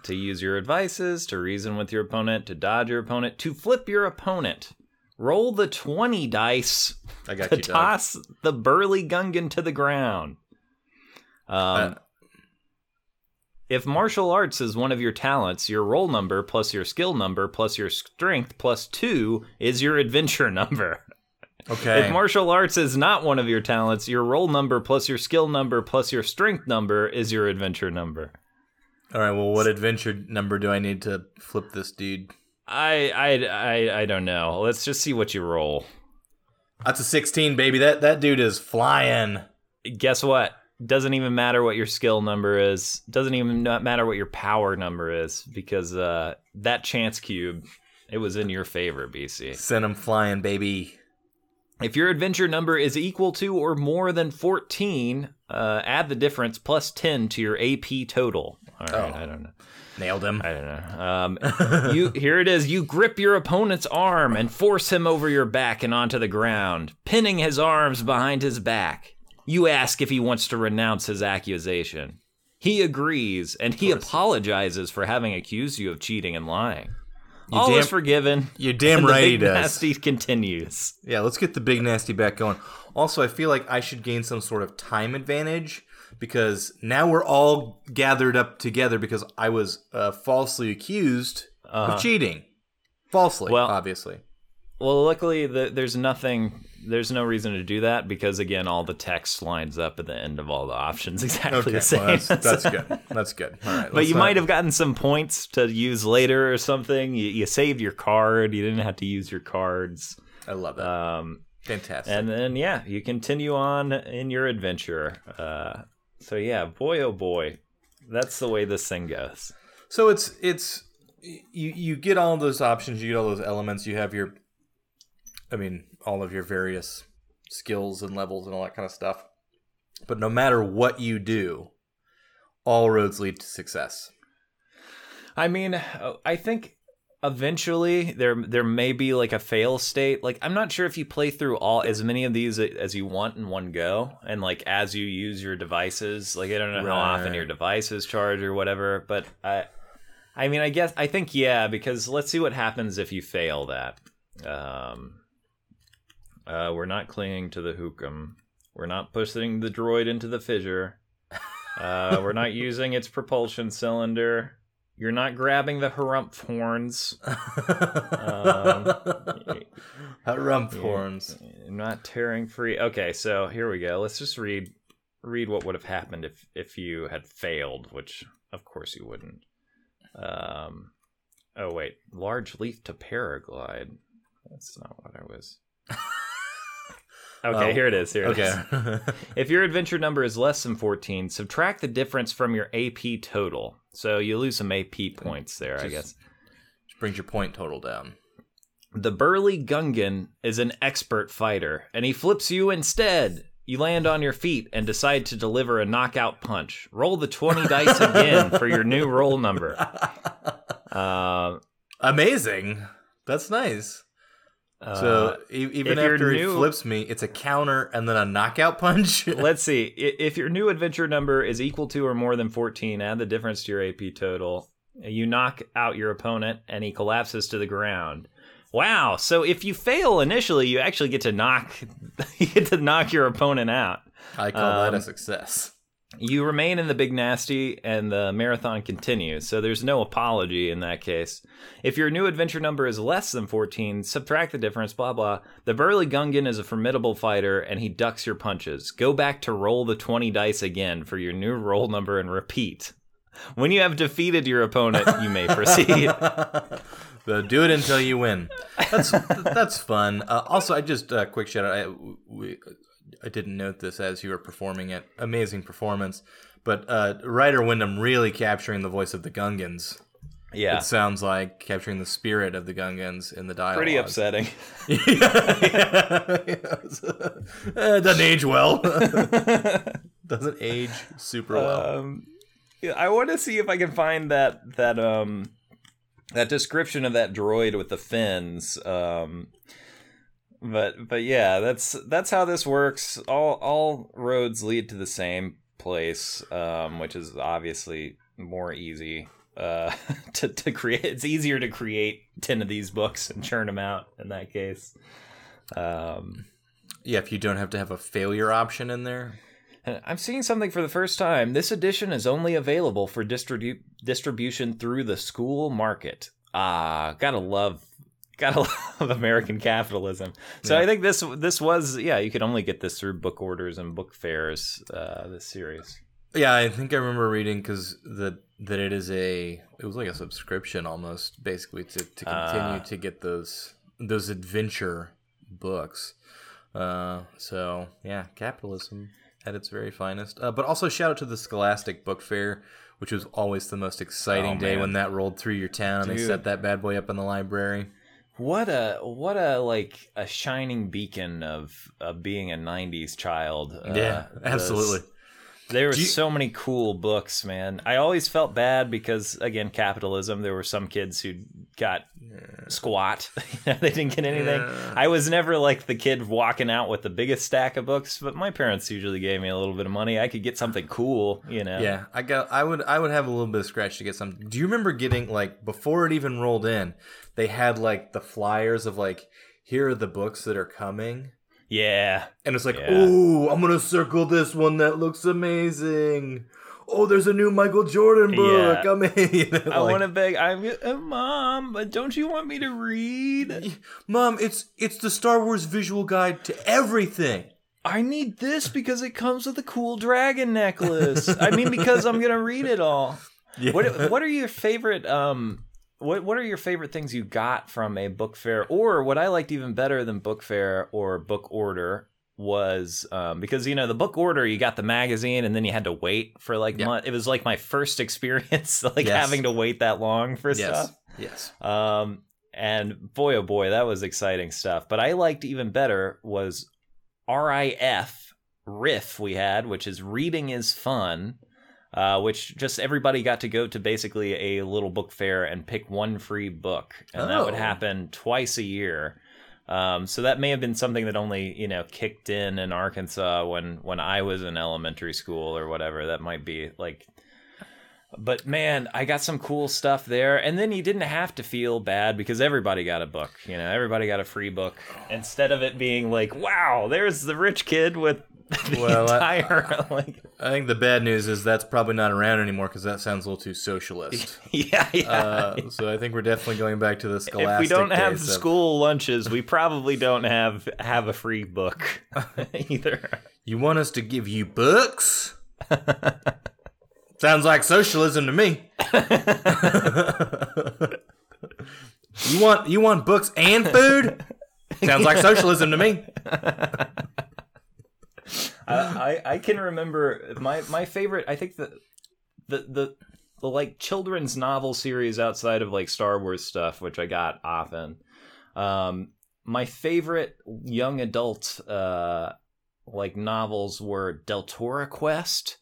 to use your advices, to reason with your opponent, to dodge your opponent, to flip your opponent. Roll the 20 dice I got to you, toss the burly Gungan to the ground. Um, Uh, if martial arts is one of your talents, your roll number plus your skill number plus your strength plus two is your adventure number. Okay. If martial arts is not one of your talents, your roll number plus your skill number plus your strength number is your adventure number. All right. Well, what adventure number do I need to flip this dude? I I I, I don't know. Let's just see what you roll. That's a 16, baby. That that dude is flying. Guess what? Doesn't even matter what your skill number is. Doesn't even not matter what your power number is because uh, that chance cube it was in your favor, BC. Send him flying, baby. If your adventure number is equal to or more than 14, uh, add the difference plus 10 to your AP total. All right, Oh. I don't know. Nailed him. I don't know. Um, you here it is. You grip your opponent's arm and force him over your back and onto the ground, pinning his arms behind his back. You ask if he wants to renounce his accusation. He agrees, and he apologizes for having accused you of cheating and lying. All damn- is forgiven. You're damn and the right he big does. nasty continues. Yeah, let's get the big nasty back going. Also, I feel like I should gain some sort of time advantage because now we're all gathered up together because I was uh, falsely accused Uh-huh. of cheating. Falsely, Well- obviously. Well, luckily, the, there's nothing. There's no reason to do that because again, all the text lines up at the end of all the options exactly Okay, the same. well, that's, that's good. That's good. All right, But you not- might have gotten some points to use later or something. You, you saved your card. You didn't have to use your cards. I love that. Um, Fantastic. and then yeah, you continue on in your adventure. Uh, so yeah, boy oh boy, that's the way this thing goes. So it's it's you you get all those options, you get all those elements, you have your I mean, all of your various skills and levels and all that kind of stuff. But no matter what you do, all roads lead to success. I mean, uh, I think eventually there there may be like a fail state. Like I'm not sure if you play through all as many of these as you want in one go, and like as you use your devices. Like I don't know how often your devices charge or whatever, but I, I mean, I guess I think yeah, because let's see what happens if you fail that. Um, uh, we're not clinging to the hookum. We're not pushing the droid into the fissure. Uh, we're not using its propulsion cylinder. You're not grabbing the harumph horns. Harumph horns. Not tearing free. Okay, so here we go. Let's just read read what would have happened if if you had failed, which of course you wouldn't. Um, oh wait, large leaf to paraglide. That's not what I was. Okay, Oh, here it is. Here it is. Okay. If your adventure number is less than 14, subtract the difference from your AP total. So you lose some AP points there, I guess. Which brings your point total down. The burly Gungan is an expert fighter, and he flips you instead. You land on your feet and decide to deliver a knockout punch. Roll the 20 dice again for your new roll number. Uh, Amazing. That's nice. Uh, So e- even after he flips me, it's a counter and then a knockout punch. Let's see. If your new adventure number is equal to or more than 14, add the difference to your AP total. You knock out your opponent and he collapses to the ground. Wow. So if you fail initially, you actually get to knock you get to knock your opponent out. I call that Um, a success. You remain in the big nasty and the marathon continues. So there's no apology in that case. If your new adventure number is less than 14, subtract the difference, blah blah. The burly Gungan is a formidable fighter and he ducks your punches. Go back to roll the 20 dice again for your new roll number and repeat. When you have defeated your opponent, you may proceed. So do it until you win. That's that's fun. Uh, also, I just uh, quick shout out. I, we, I didn't note this as you were performing it. Amazing performance. But uh, Ryder Windham really capturing the voice of the Gungans. Yeah. It sounds like capturing the spirit of the Gungans in the dialogue. Pretty upsetting. Uh, doesn't age well. doesn't age super well. Um, yeah, I want to see if I can find that that um that description of that droid with the fins. Um, but but yeah, that's that's how this works. All all roads lead to the same place, um, which is obviously more easy uh, to to create. It's easier to create ten of these books and churn them out in that case. Um, yeah, if you don't have to have a failure option in there. I'm seeing something for the first time. This edition is only available for distribu- distribution through the school market. Ah, gotta love, gotta love American capitalism. So Yeah. I think this this was yeah. You could only get this through book orders and book fairs. Uh, this series. Yeah, I think I remember reading because that that it is a it was like a subscription almost basically to, to continue Ah. to get those those adventure books. Uh, so yeah, capitalism at its very finest. Uh, but also shout out to the Scholastic Book Fair, which was always the most exciting Oh, day when that rolled through your town. And they set that bad boy up in the library. What a what a like a shining beacon of of being a '90s child. Uh, yeah, absolutely. There were you- so many cool books, man. I always felt bad because, again, capitalism. There were some kids who got squat; they didn't get anything. Yeah. I was never like the kid walking out with the biggest stack of books, but my parents usually gave me a little bit of money. I could get something cool, you know. Yeah, I got. I would. I would have a little bit of scratch to get some. Do you remember getting like before it even rolled in? They had like the flyers of like here are the books that are coming, yeah. and it's like, Yeah. oh, I'm gonna circle this one that looks amazing. Oh, there's a new Michael Jordan book. Yeah. I'm in. I want to beg. I'm, uh, mom, but don't you want me to read? Mom, it's it's the Star Wars visual guide to everything. I need this because it comes with a cool dragon necklace. I mean, because I'm gonna read it all. Yeah. What What are your favorite um what What are your favorite things you got from a book fair, or what I liked even better than book fair or book order was um, because you know the book order you got the magazine and then you had to wait for like Yeah. month. It was like my first experience like Yes. having to wait that long for yes. stuff. Yes. Um, and boy, oh boy, that was exciting stuff. But I liked even better was RIF riff we had, which is reading is fun. Uh, which just everybody got to go to basically a little book fair and pick one free book, and that would Oh. happen twice a year. Um, so that may have been something that only you know kicked in in Arkansas when when I was in elementary school or whatever. That might be like but man, I got some cool stuff there. And then you didn't have to feel bad because everybody got a book. You know, everybody got a free book. Instead of it being like, wow, there's the rich kid with the Well, I- like I think the bad news is that's probably not around anymore because that sounds a little too socialist. yeah yeah. Uh, so I think we're definitely going back to the scholastic. if we don't have of- school lunches, we probably don't have have a free book either. You want us to give you books? Sounds like socialism to me. you want you want books and food? Sounds like socialism to me. I, I can remember my my favorite. I think the the the the like children's novel series outside of like Star Wars stuff, which I got often. Um, my favorite young adult uh like novels were Deltora Quest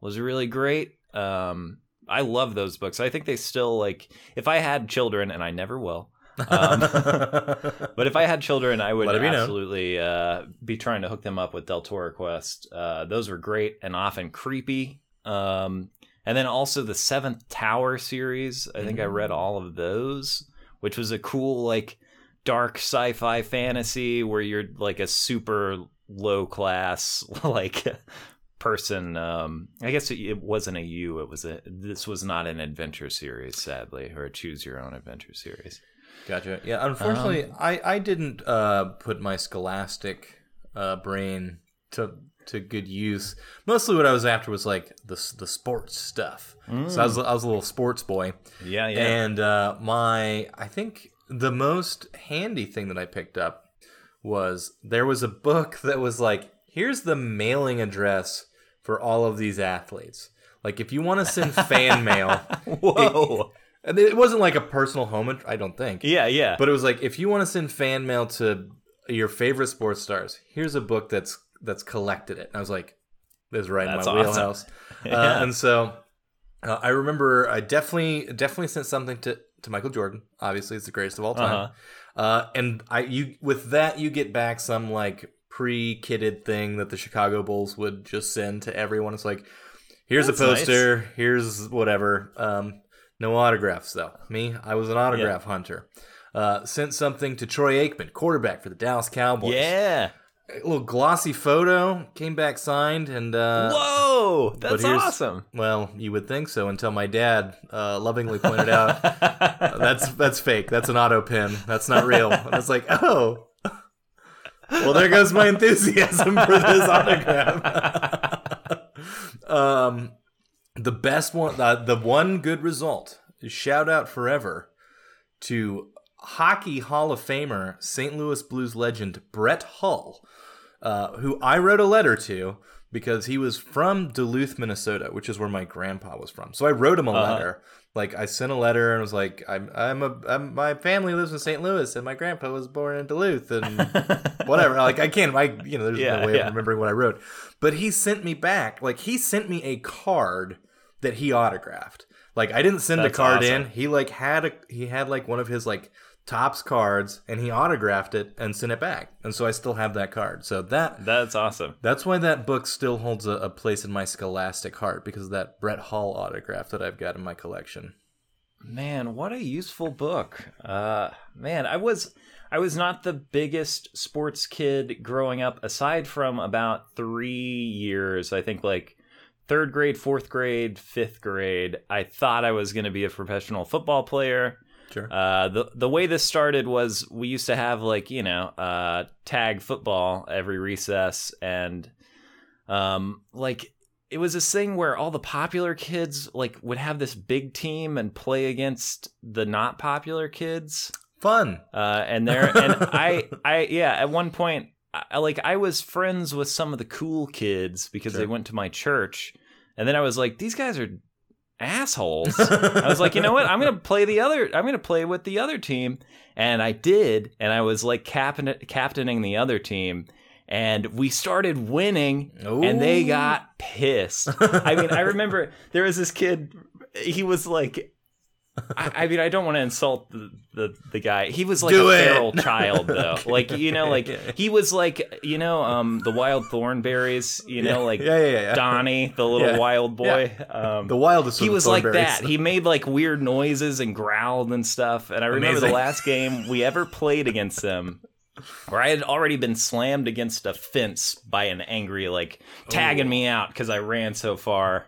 was really great. Um, I love those books. I think they still like if I had children, and I never will. Um, but if I had children, I would Let it be known. absolutely uh, be trying to hook them up with Deltora Quest. Uh, those were great and often creepy. Um, and then also the Seventh Tower series. I think I read all of those, which was a cool like dark sci-fi fantasy where you're like a super low class like person um i guess it, it wasn't a u it was a this was not an adventure series sadly or a choose your own adventure series Gotcha. Yeah, unfortunately, Um, I I didn't uh, put my scholastic uh, brain to to good use. Mostly, what I was after was like the the sports stuff. So I was I was a little sports boy, yeah yeah and uh, my I think the most handy thing that I picked up was there was a book that was like here's the mailing address for all of these athletes. Like if you want to send fan mail, whoa and it wasn't like a personal home. ad- I don't think. yeah yeah But it was like if you want to send fan mail to your favorite sports stars, here's a book that's that's collected it. And I was like, this is right That's in my awesome. wheelhouse. Yeah. Uh, and so uh, I remember I definitely definitely sent something to to Michael Jordan. Obviously, it's the greatest of all time. Uh-huh. uh and I you with that you get back some like pre-kitted thing that the Chicago Bulls would just send to everyone. It's like here's That's a poster, here's whatever. Um, no autographs though. Me, I was an autograph hunter. Uh, sent something to Troy Aikman, quarterback for the Dallas Cowboys. yeah a little glossy photo came back signed, and uh, whoa that's awesome well, you would think so until my dad uh, lovingly pointed out that's that's fake. That's an auto pin. That's not real. And I was like, oh. Well, there goes my enthusiasm for this autograph. um, the best one, uh, the one good result. is Shout out forever to Hockey Hall of Famer, St. Louis Blues legend Brett Hull, uh, who I wrote a letter to because he was from Duluth, Minnesota, which is where my grandpa was from. So I wrote him a Uh-huh. letter. Like I sent a letter and was like, "I'm I'm a I'm, my family lives in St. Louis and my grandpa was born in Duluth and whatever." Like I can't, I you know, there's Yeah, no way yeah. of remembering what I wrote. But he sent me back, like he sent me a card that he autographed. Like I didn't send a card awesome. in. He like had a he had like one of his like Topps cards and he autographed it and sent it back. And so I still have that card. So that that's awesome that's why that book still holds a, a place in my scholastic heart because of that Brett Hull autograph that I've got in my collection. Man, what a useful book. Uh man, I was I was not the biggest sports kid growing up aside from about 3 years. I think like 3rd grade, 4th grade, 5th grade. I thought I was going to be a professional football player. Sure. Uh, the the way this started was we used to have like you know uh, tag football every recess and um, like it was this thing where all the popular kids like would have this big team and play against the not popular kids Fun. uh, and there and I I yeah at one point I, like I was friends with some of the cool kids because they went to my church and then I was like these guys are assholes I was like, you know what? I'm gonna play the other. I'm gonna play with the other team, and I did, and I was like captain captaining the other team, and we started winning, and they got pissed. I mean, I remember there was this kid. He was like. I, I mean, I don't want to insult the, the, the guy. He was like Do a it. feral child, though. Like you know, like he was like you know, um, the wild Thornberrys. You know, like yeah, yeah, yeah. Donnie, the little Yeah. wild boy. Um, the wildest. he was like that. He made like weird noises and growled and stuff. And I remember the last game we ever played against them. where I had already been slammed against a fence by an angry, like, tagging me out because I ran so far.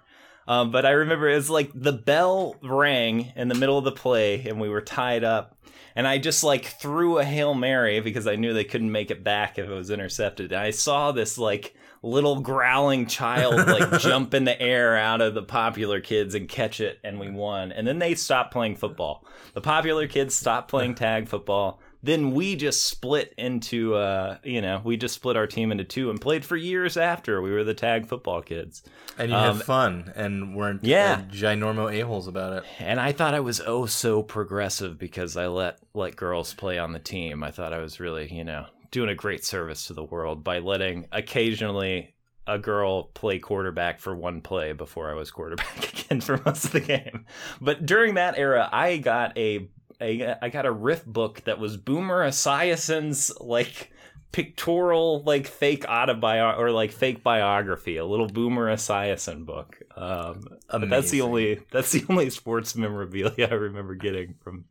Um, but I remember it was like the bell rang in the middle of the play and we were tied up. And I just like threw a Hail Mary because I knew they couldn't make it back if it was intercepted. And I saw this like little growling child like jump in the air out of the popular kids and catch it and we won. And then they stopped playing football. The popular kids stopped playing tag football then we just split into uh you know we just split our team into two and played for years after we were the tag football kids And you Um, had fun and weren't yeah. uh, ginormo a-holes about it. and i thought i was oh so progressive because i let let girls play on the team i thought i was really you know doing a great service to the world by letting occasionally a girl play quarterback for one play before i was quarterback again for most of the game but during that era i got a, a i got a riff book that was boomer esiason's like pictorial like fake autobiography or like fake biography a little boomer esiason book. Um that's the only that's the only sports memorabilia i remember getting from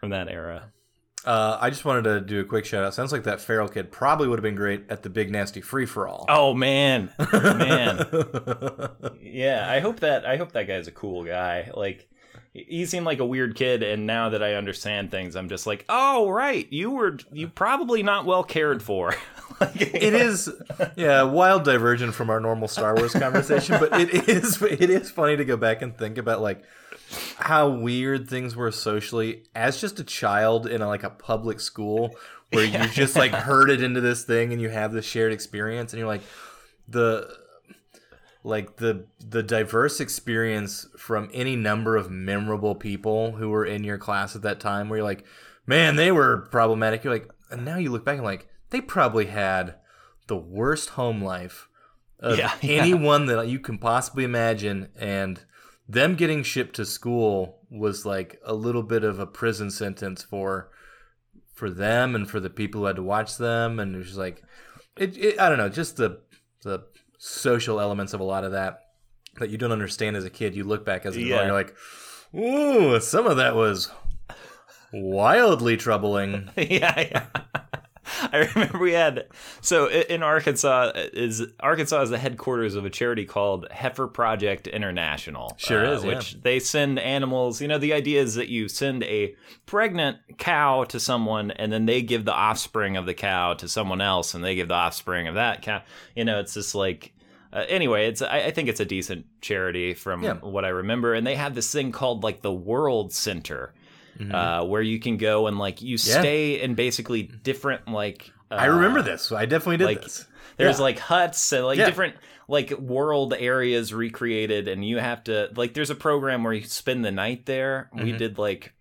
from that era. Uh, I just wanted to do a quick shout out. Sounds like that feral kid probably would have been great at the big nasty free for all. oh man. Man. Yeah i hope that i hope that guy's a cool guy. Like he seemed like a weird kid and now that i understand things i'm just like oh right you were you probably not well cared for. Like, It is, yeah, wild diversion from our normal Star Wars conversation, but it is it is funny to go back and think about like how weird things were socially as just a child in a, like a public school where you just like herded into this thing and you have this shared experience and you're like the like the the diverse experience from any number of memorable people who were in your class at that time where you're like man they were problematic you're like and now you look back and like they probably had the worst home life of Yeah, yeah. anyone that you can possibly imagine and them getting shipped to school was like a little bit of a prison sentence for for them and for the people who had to watch them and it was just like it, it I don't know just the the social elements of a lot of that that you don't understand as a kid you look back as an Yeah. and you're like ooh some of that was wildly troubling yeah, yeah. I remember we had so in Arkansas is Arkansas is the headquarters of a charity called Heifer Project International. Sure uh, is, yeah. which they send animals. You know, the idea is that you send a pregnant cow to someone, and then they give the offspring of the cow to someone else, and they give the offspring of that cow. You know, it's just like. Uh, anyway, it's I, I think it's a decent charity from Yeah. what I remember, and they have this thing called like the World Center, Mm-hmm. uh, where you can go and like you stay in basically different like. Uh, I remember this I definitely did like, this There's Yeah. like huts and like Yeah. different like world areas recreated, and you have to like. There's a program where you spend the night there. We Mhm. did like.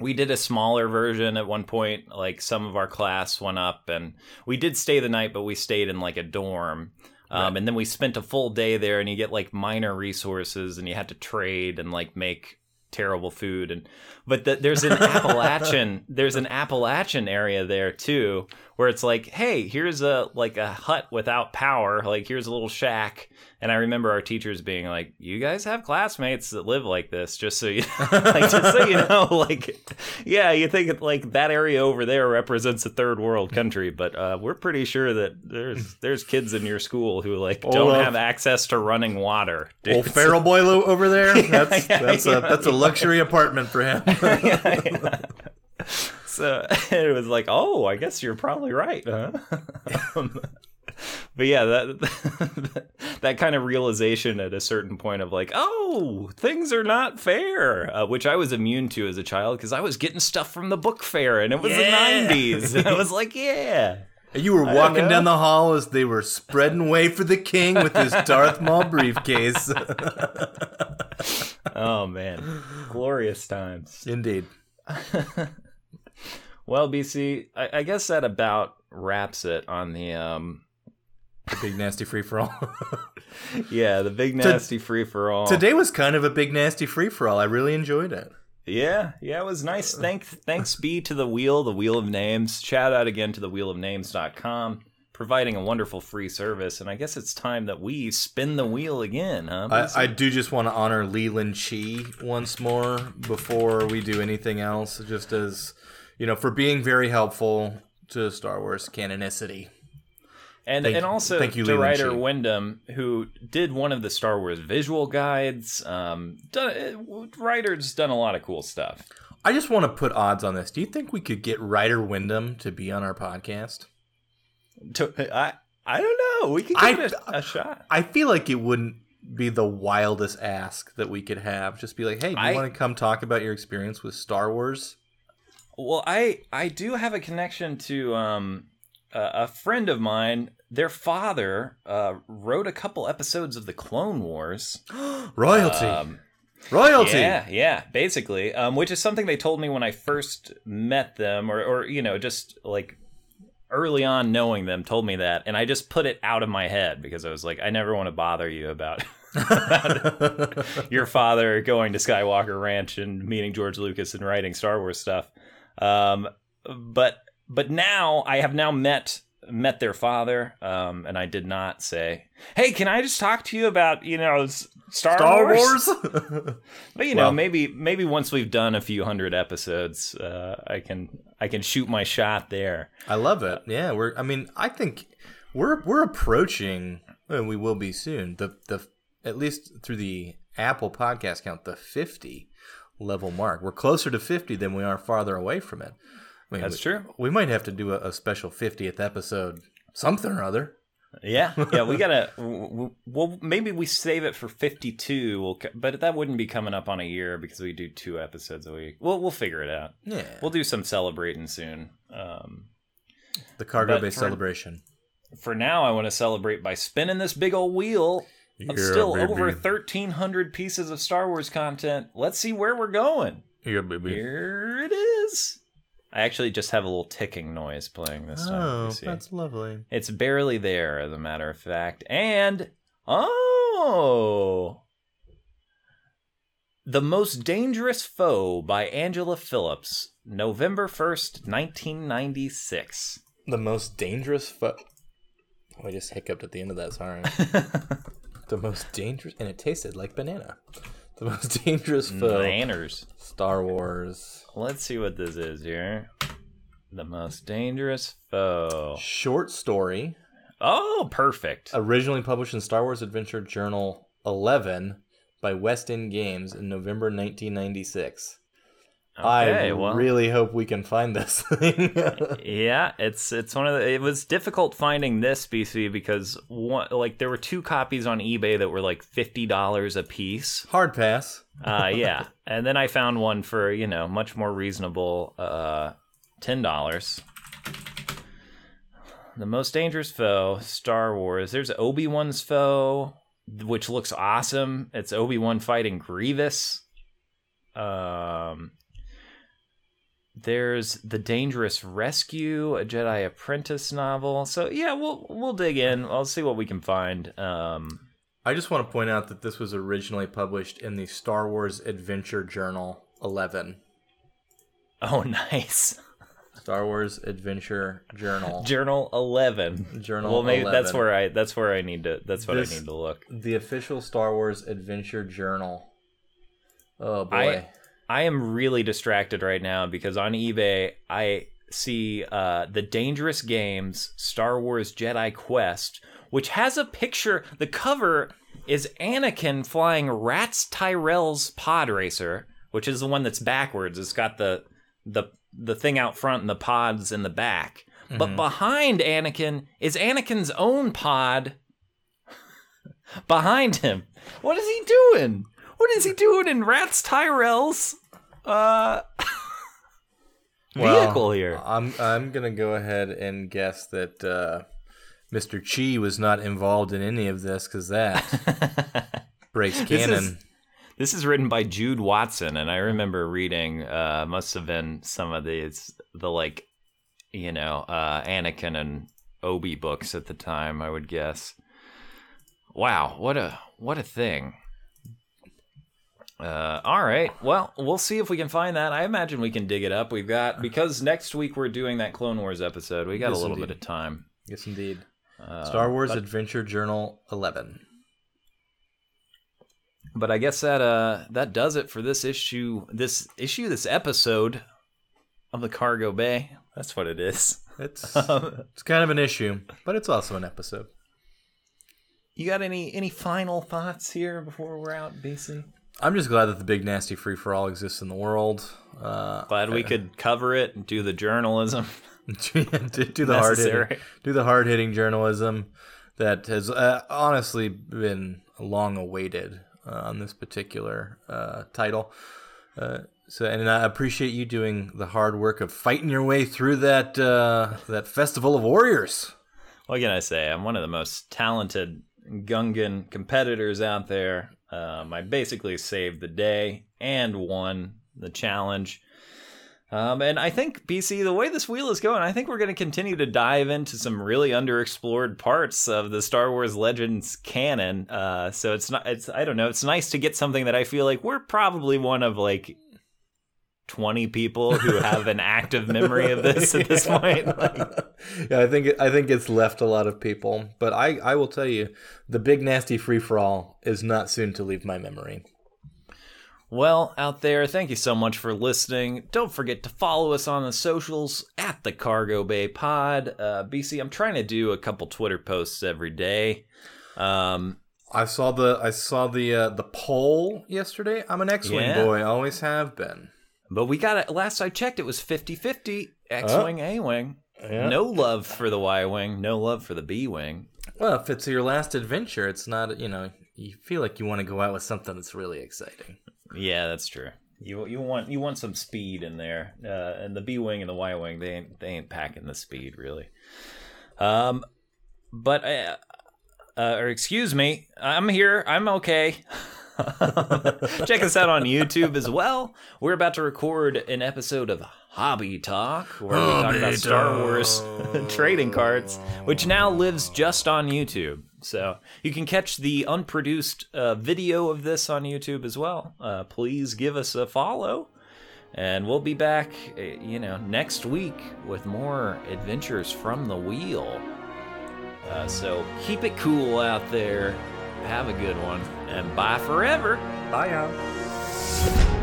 We did a smaller version at one point. Like some of our class went up, and we did stay the night, but we stayed in like a dorm. Um, Right. And then we spent a full day there, and you get like minor resources, and you had to trade and like make terrible food. And but the, there's an Appalachian, there's an Appalachian area there too, where it's like, hey, here's a like a hut without power. Like here's a little shack. And I remember our teachers being like, "You guys have classmates that live like this, just so you, like, just so you know, like, yeah, you think like that area over there represents a third world country, but uh, we're pretty sure that there's there's kids in your school who like don't uh, have access to running water. dude. old feral boy over there that's yeah, that's yeah, a that's a luxury apartment for him Yeah, yeah. So it was like, oh, I guess you're probably right, huh? Um, but yeah, that that kind of realization at a certain point of like, oh, things are not fair, uh, which I was immune to as a child because I was getting stuff from the book fair and it was Yeah. the '90s, and I was like, yeah. You were walking down the hall as they were spreading way for the king with his Darth Maul briefcase. Oh man, glorious times. Indeed. Well, BC, I, I guess that about wraps it on the um, The big nasty free for all. yeah, the big nasty free for all. Today was kind of a big nasty free for all. I really enjoyed it. Yeah, yeah, it was nice. Uh, thanks, thanks be to the wheel, the wheel of names. Shout out again to the wheelofnames.com, providing a wonderful free service. And I guess it's time that we spin the wheel again, huh? I, I do just want to honor Leland Chee once more before we do anything else, just as you know, for being very helpful to Star Wars canonicity. And Thank and also thank you, to Ryder Cheek. Windham, who did one of the Star Wars visual guides. Um, done, Ryder's done a lot of cool stuff. I just want to put odds on this. Do you think we could get Ryder Windham to be on our podcast? To, I I don't know. We could I- give it a, a shot. I feel like it wouldn't be the wildest ask that we could have. Just be like, hey, do you I- want to come talk about your experience with Star Wars? Well, I I do have a connection to um a, a friend of mine. Their father uh, wrote a couple episodes of the Clone Wars. Royalty. Um, Royalty. Yeah, yeah, basically, um, which is something they told me when I first met them, or, or you know, just like early on knowing them, told me that, and I just put it out of my head because I was like, I never want to bother you about your father going to Skywalker Ranch and meeting George Lucas and writing Star Wars stuff. Um, but but now I have now met met their father, um, and I did not say, "Hey, can I just talk to you about you know Star, Star Wars?" Wars? But you know, Well- maybe maybe once we've done a few hundred episodes, uh, I can I can shoot my shot there. I love it. Yeah, we're. I mean, I think we're we're approaching. And we will be soon. The the at least through the Apple podcast count, the fifty level mark. We're closer to fifty than we are farther away from it. Mean, That's we, true. We might have to do a, a special fiftieth episode, something or other. Yeah, yeah, we gotta. Well, maybe we save it for fifty-two. We'll, but that wouldn't be coming up on a year because we do two episodes a week. We'll we'll figure it out. Yeah, We'll do some celebrating soon. Um, the cargo bay celebration. for now, I want to celebrate by spinning this big old wheel Yeah, still baby. over thirteen hundred pieces of Star Wars content. Let's see where we're going. Yeah, baby. Here it is. I actually just have a little ticking noise playing this time. Oh, that's lovely. It's barely there, as a matter of fact. And oh, the most dangerous foe by Angela Phillips, November first, nineteen ninety six. The most dangerous foe. Oh, I just hiccuped at the end of that. Sorry. the most dangerous, and it tasted like banana. The most dangerous foe. Manners. Star Wars Let's see what this is here. The most dangerous foe. short story, Oh, perfect. originally published in Star Wars Adventure Journal 11 by West End Games in November 1996. Okay, I well, really hope we can find this thing. Yeah, it's it's one of the. It was difficult finding this BC because one like there were two copies on eBay that were like fifty dollars a piece. Hard pass. Uh, yeah, and then I found one for you know much more reasonable, uh, ten dollars. The most dangerous foe, Star Wars. There's Obi Wan's foe, which looks awesome. It's Obi Wan fighting Grievous. Um, there's the Dangerous Rescue, a Jedi Apprentice novel. So yeah, we'll we'll dig in. I'll see what we can find. Um, I just want to point out that this was originally published in the Star Wars Adventure Journal 11. oh, nice. Star Wars Adventure Journal. Journal eleven. Journal Well, maybe that's where I that's where I need to that's what This- I need to look. the official Star Wars Adventure Journal. Oh boy. I I am really distracted right now because on eBay I see uh, the Dangerous Games Star Wars Jedi Quest, which has a picture. The cover is Anakin flying Ratts Tyerell's pod racer, which is the one that's backwards. It's got the the the thing out front and the pods in the back. But behind Anakin is Anakin's own pod behind him. What is he doing? What is he doing in Ratts Tyerell's uh Well, vehicle here? I'm I'm gonna go ahead and guess that uh, Mr. Chee was not involved in any of this because that breaks This canon. is- This is written by Jude Watson, and I remember reading uh must have been some of these the like you know, uh Anakin and Obi books at the time, I would guess. Wow, what a what a thing. Uh, all right. Well, we'll see if we can find that. I imagine we can dig it up. We've got because next week we're doing that Clone Wars episode. We got Yes, a little indeed. bit of time. yes, indeed. Uh, Star Wars but- Adventure Journal 11. But I guess that uh that does it for this issue this issue this episode of the Cargo Bay. That's what it is. It's it's kind of an issue, but it's also an episode. You got any any final thoughts here before we're out, BC? I'm just glad that the big nasty free for all exists in the world. Uh, Glad we could cover it and do the journalism. do, do the hard hitting, do the hard hitting journalism that has uh, honestly been long awaited uh, on this particular uh, title. Uh, so, and I appreciate you doing the hard work of fighting your way through that uh, that festival of warriors. What can I say? I'm one of the most talented Gungan competitors out there. Um, I basically saved the day and won the challenge. Um, and I think BC, the way this wheel is going, I think we're going to continue to dive into some really underexplored parts of the Star Wars Legends canon. Uh, so it's not, it's I don't know, it's nice to get something that I feel like we're probably one of like 20 people who have an active memory of this at this point. Like, yeah, I think I think it's left a lot of people, but I I will tell you, the big nasty free for all is not soon to leave my memory. Well, out there, thank you so much for listening. Don't forget to follow us on the socials at the Cargo Bay Pod. Uh, BC, I'm trying to do a couple Twitter posts every day. Um, I saw the I saw the uh, the poll yesterday. I'm an X-wing Yeah. boy, always have been. But we got it. Last I checked, it was 50 50 X Wing, A Wing. Yeah. No love for the Y Wing, no love for the B Wing. Well, if it's your last adventure, it's not you know you feel like you want to go out with something that's really exciting. Yeah, that's true. You you want you want some speed in there, uh, and the B wing and the Y wing they ain't they ain't packing the speed really. Um, but uh, uh, or excuse me, I'm here. I'm okay. Check us out on YouTube as well. We're about to record an episode of Hobby Talk where we talk about Star Wars trading cards, which now lives just on YouTube. So you can catch the unproduced uh, video of this on YouTube as well. Uh, please give us a follow. And we'll be back, uh, you know, next week with more adventures from the wheel. Uh, so keep it cool out there. Have a good one and bye forever. Bye, y'all.